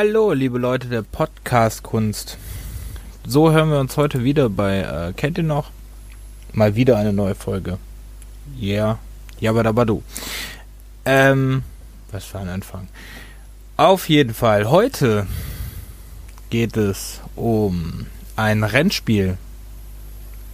Hallo, liebe Leute der Podcast-Kunst. So hören wir uns heute wieder bei äh, Kennt ihr noch? Mal wieder eine neue Folge. Yeah. Jabadabadu. Ähm, was für ein Anfang. Auf jeden Fall, heute geht es um ein Rennspiel.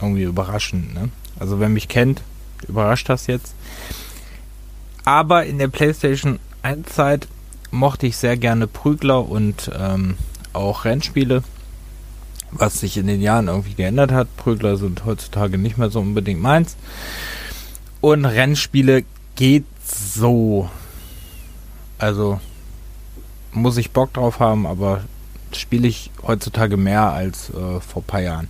Irgendwie überraschend, ne? Also, wer mich kennt, überrascht das jetzt. Aber in der PlayStation 1 Zeit mochte ich sehr gerne Prügler und ähm, auch Rennspiele, was sich in den Jahren irgendwie geändert hat. Prügler sind heutzutage nicht mehr so unbedingt meins. Und Rennspiele geht so. Also muss ich Bock drauf haben, aber spiele ich heutzutage mehr als äh, vor ein paar Jahren.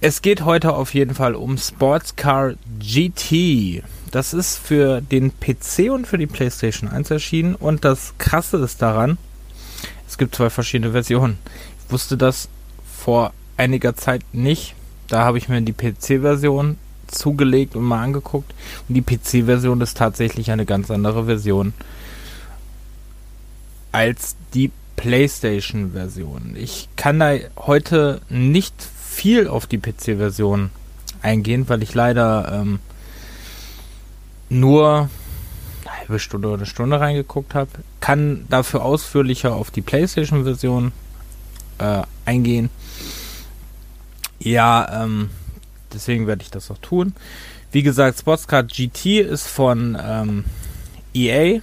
Es geht heute auf jeden Fall um Sportscar GT. Das ist für den PC und für die PlayStation 1 erschienen. Und das Krasse ist daran, es gibt zwei verschiedene Versionen. Ich wusste das vor einiger Zeit nicht. Da habe ich mir die PC-Version zugelegt und mal angeguckt. Und die PC-Version ist tatsächlich eine ganz andere Version als die PlayStation-Version. Ich kann da heute nicht viel auf die PC-Version eingehen, weil ich leider ähm, nur eine halbe Stunde oder eine Stunde reingeguckt habe. Kann dafür ausführlicher auf die PlayStation-Version äh, eingehen. Ja, ähm, deswegen werde ich das auch tun. Wie gesagt, Sportscard GT ist von ähm, EA,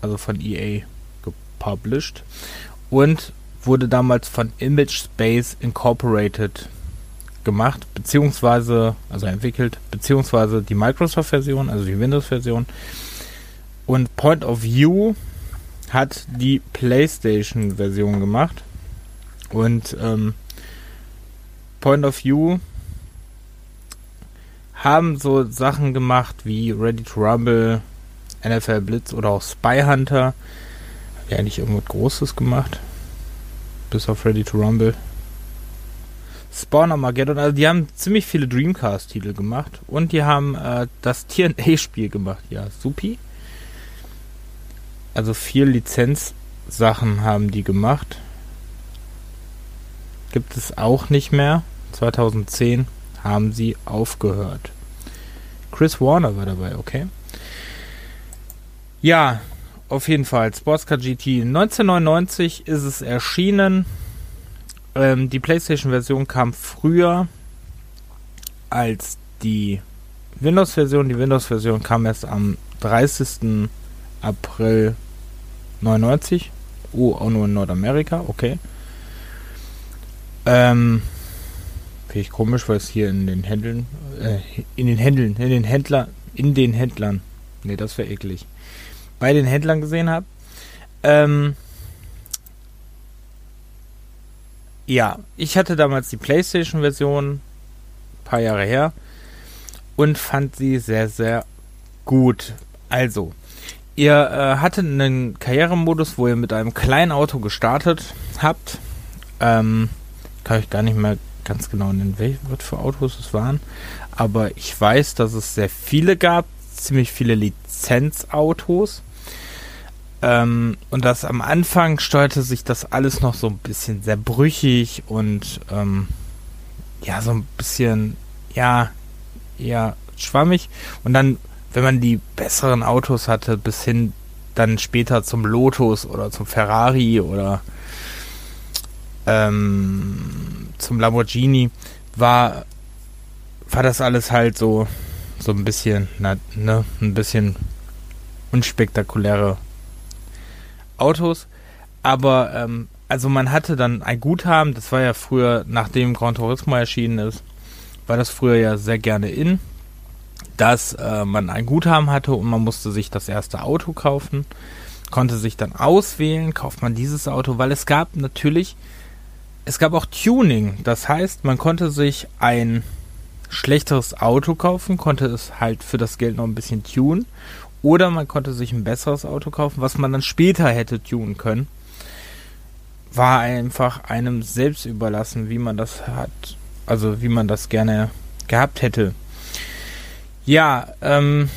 also von EA gepublished und wurde damals von Image Space Incorporated gemacht, beziehungsweise, also entwickelt, beziehungsweise die Microsoft-Version, also die Windows-Version. Und Point of View hat die PlayStation-Version gemacht. Und ähm, Point of View haben so Sachen gemacht wie Ready to Rumble, NFL Blitz oder auch Spy Hunter. Haben die eigentlich irgendwas Großes gemacht? Bis auf Ready to Rumble. Spawn Armageddon, also die haben ziemlich viele Dreamcast-Titel gemacht und die haben äh, das TNA-Spiel gemacht, ja, supi. Also vier Lizenzsachen haben die gemacht. Gibt es auch nicht mehr. 2010 haben sie aufgehört. Chris Warner war dabei, okay. Ja, auf jeden Fall. Sportscar GT. 1999 ist es erschienen. Ähm, die PlayStation-Version kam früher als die Windows-Version. Die Windows-Version kam erst am 30. April 99. Oh, auch nur in Nordamerika, okay. Ähm, Finde ich komisch, weil es hier in den Händeln, äh, in den Händeln, in den Händlern, in den Händlern, ne, das wäre eklig, bei den Händlern gesehen habe. Ähm, Ja, ich hatte damals die PlayStation-Version, ein paar Jahre her, und fand sie sehr, sehr gut. Also, ihr äh, hattet einen Karrieremodus, wo ihr mit einem kleinen Auto gestartet habt. Ähm, kann ich gar nicht mehr ganz genau nennen, was für Autos es waren. Aber ich weiß, dass es sehr viele gab, ziemlich viele Lizenzautos. Ähm, und das am Anfang steuerte sich das alles noch so ein bisschen sehr brüchig und ähm, ja, so ein bisschen, ja, ja, schwammig. Und dann, wenn man die besseren Autos hatte, bis hin dann später zum Lotus oder zum Ferrari oder ähm, zum Lamborghini, war, war das alles halt so, so ein bisschen, na, ne, ein bisschen unspektakuläre Autos. Aber ähm, also man hatte dann ein Guthaben, das war ja früher, nachdem Gran Turismo erschienen ist, war das früher ja sehr gerne in, dass äh, man ein Guthaben hatte und man musste sich das erste Auto kaufen, konnte sich dann auswählen, kauft man dieses Auto, weil es gab natürlich, es gab auch Tuning, das heißt, man konnte sich ein schlechteres Auto kaufen, konnte es halt für das Geld noch ein bisschen tunen oder man konnte sich ein besseres Auto kaufen, was man dann später hätte tunen können. War einfach einem selbst überlassen, wie man das hat, also wie man das gerne gehabt hätte. Ja, ähm,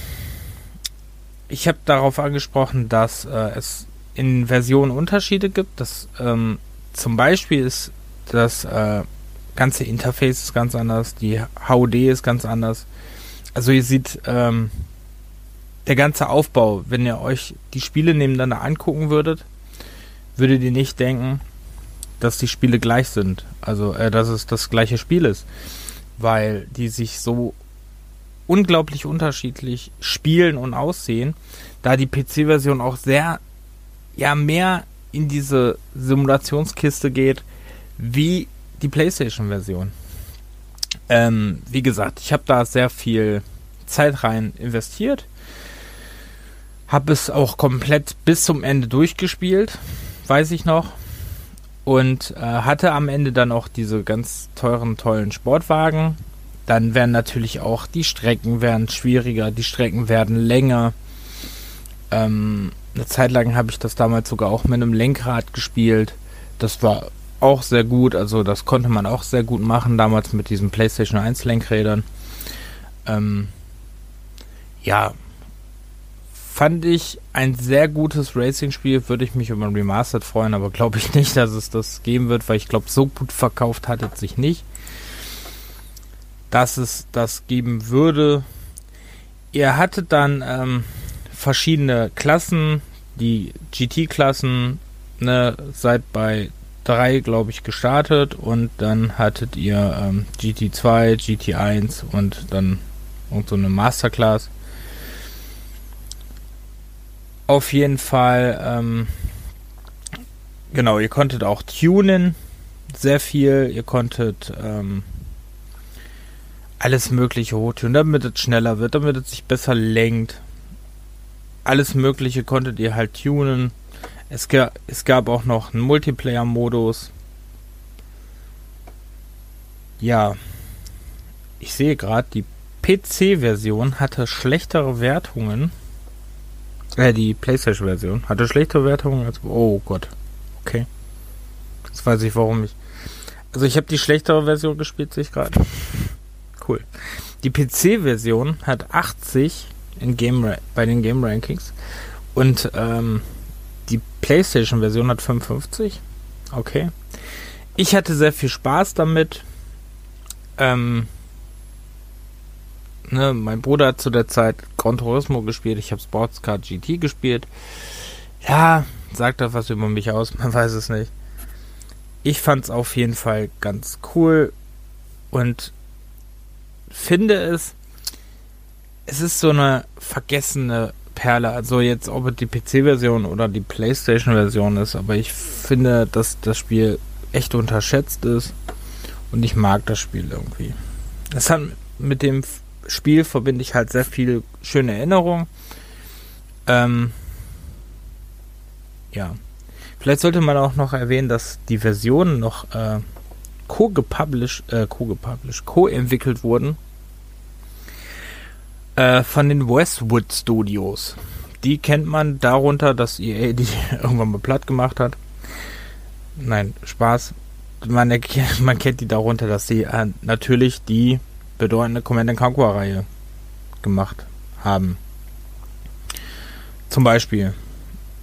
ich habe darauf angesprochen, dass äh, es in Versionen Unterschiede gibt. Das ähm, zum Beispiel ist das äh, ganze Interface ist ganz anders, die HUD ist ganz anders. Also ihr seht ähm, der ganze Aufbau, wenn ihr euch die Spiele nebeneinander angucken würdet, würdet ihr nicht denken, dass die Spiele gleich sind. Also, äh, dass es das gleiche Spiel ist. Weil die sich so unglaublich unterschiedlich spielen und aussehen, da die PC-Version auch sehr, ja, mehr in diese Simulationskiste geht, wie die PlayStation-Version. Ähm, wie gesagt, ich habe da sehr viel Zeit rein investiert. Habe es auch komplett bis zum Ende durchgespielt, weiß ich noch. Und äh, hatte am Ende dann auch diese ganz teuren, tollen Sportwagen. Dann werden natürlich auch die Strecken werden schwieriger, die Strecken werden länger. Ähm, eine Zeit lang habe ich das damals sogar auch mit einem Lenkrad gespielt. Das war auch sehr gut. Also das konnte man auch sehr gut machen, damals mit diesen PlayStation 1 Lenkrädern. Ähm, ja, fand ich ein sehr gutes Racing-Spiel. Würde ich mich über ein Remastered freuen, aber glaube ich nicht, dass es das geben wird, weil ich glaube, so gut verkauft hat es sich nicht, dass es das geben würde. Ihr hattet dann ähm, verschiedene Klassen, die GT-Klassen, ne, seid bei 3, glaube ich, gestartet und dann hattet ihr ähm, GT2, GT1 und dann und so eine Masterclass. Auf jeden Fall, ähm, genau, ihr konntet auch tunen, sehr viel. Ihr konntet ähm, alles Mögliche hochtun, damit es schneller wird, damit es sich besser lenkt. Alles Mögliche konntet ihr halt tunen es, ga, es gab auch noch einen Multiplayer-Modus. Ja, ich sehe gerade, die PC-Version hatte schlechtere Wertungen. Äh, die PlayStation-Version hatte schlechtere Wertungen als. Oh Gott. Okay. Jetzt weiß ich, warum ich. Also, ich habe die schlechtere Version gespielt, sehe ich gerade. Cool. Die PC-Version hat 80 in Game bei den Game Rankings. Und ähm, die PlayStation-Version hat 55. Okay. Ich hatte sehr viel Spaß damit. Ähm, ne, mein Bruder hat zu der Zeit Gran Turismo gespielt. Ich habe Sportscar GT gespielt. Ja, sagt das was über mich aus? Man weiß es nicht. Ich fand es auf jeden Fall ganz cool und finde es, es ist so eine vergessene Perle. Also jetzt, ob es die PC-Version oder die PlayStation-Version ist, aber ich finde, dass das Spiel echt unterschätzt ist und ich mag das Spiel irgendwie. Das hat mit dem Spiel verbinde ich halt sehr viele schöne Erinnerungen. Ähm, ja. Vielleicht sollte man auch noch erwähnen, dass die Versionen noch äh, co-gepublished, äh, co-gepublished, co-entwickelt wurden äh, von den Westwood Studios. Die kennt man darunter, dass EA die irgendwann mal platt gemacht hat. Nein, Spaß. Man, man kennt die darunter, dass sie äh, natürlich die bedeutende Command Conquer Reihe gemacht haben. Zum Beispiel.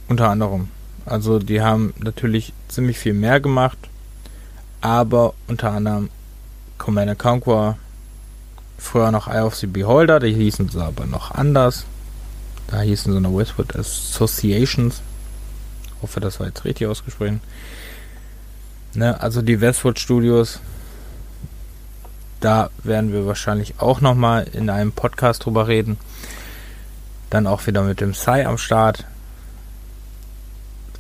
Unter anderem. Also die haben natürlich ziemlich viel mehr gemacht. Aber unter anderem Command Conquer Früher noch Eye of the Beholder, die hießen sie aber noch anders. Da hießen sie noch Westwood Associations. Ich hoffe, das war jetzt richtig ausgesprochen. Ne, also die Westwood Studios, da werden wir wahrscheinlich auch nochmal in einem Podcast drüber reden. Dann auch wieder mit dem Sai am Start.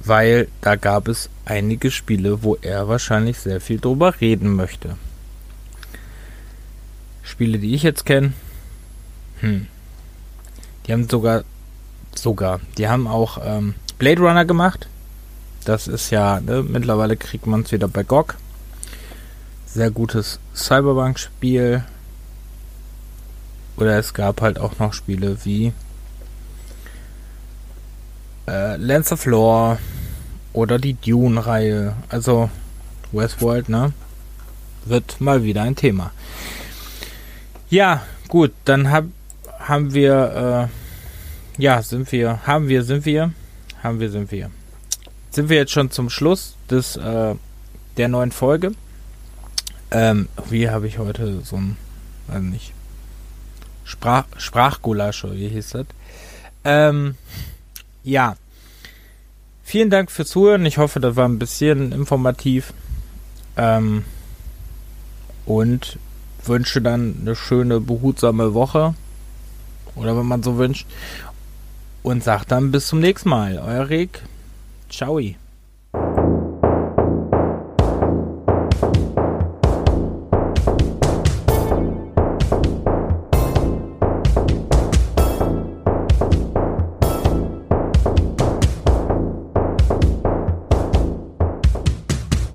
Weil da gab es einige Spiele, wo er wahrscheinlich sehr viel drüber reden möchte. Spiele, die ich jetzt kenne, hm. Die haben sogar, sogar, die haben auch ähm, Blade Runner gemacht. Das ist ja, ne, mittlerweile kriegt man es wieder bei GOG. Sehr gutes Cyberpunk-Spiel. Oder es gab halt auch noch Spiele wie äh, Lands of Lore oder die Dune-Reihe. Also Westworld, ne? Wird mal wieder ein Thema. Ja, gut, dann hab, haben wir, äh, ja, sind wir, haben wir, sind wir, haben wir, sind wir. sind wir jetzt schon zum Schluss des, äh, der neuen Folge. Ähm, wie habe ich heute so ein, weiß nicht, Sprach, Sprachgulasch, wie hieß das? Ähm, ja. Vielen Dank fürs Zuhören. Ich hoffe, das war ein bisschen informativ. Ähm, und wünsche dann eine schöne, behutsame Woche. Oder wenn man so wünscht. Und sagt dann bis zum nächsten Mal. Euer Rick. Ciao.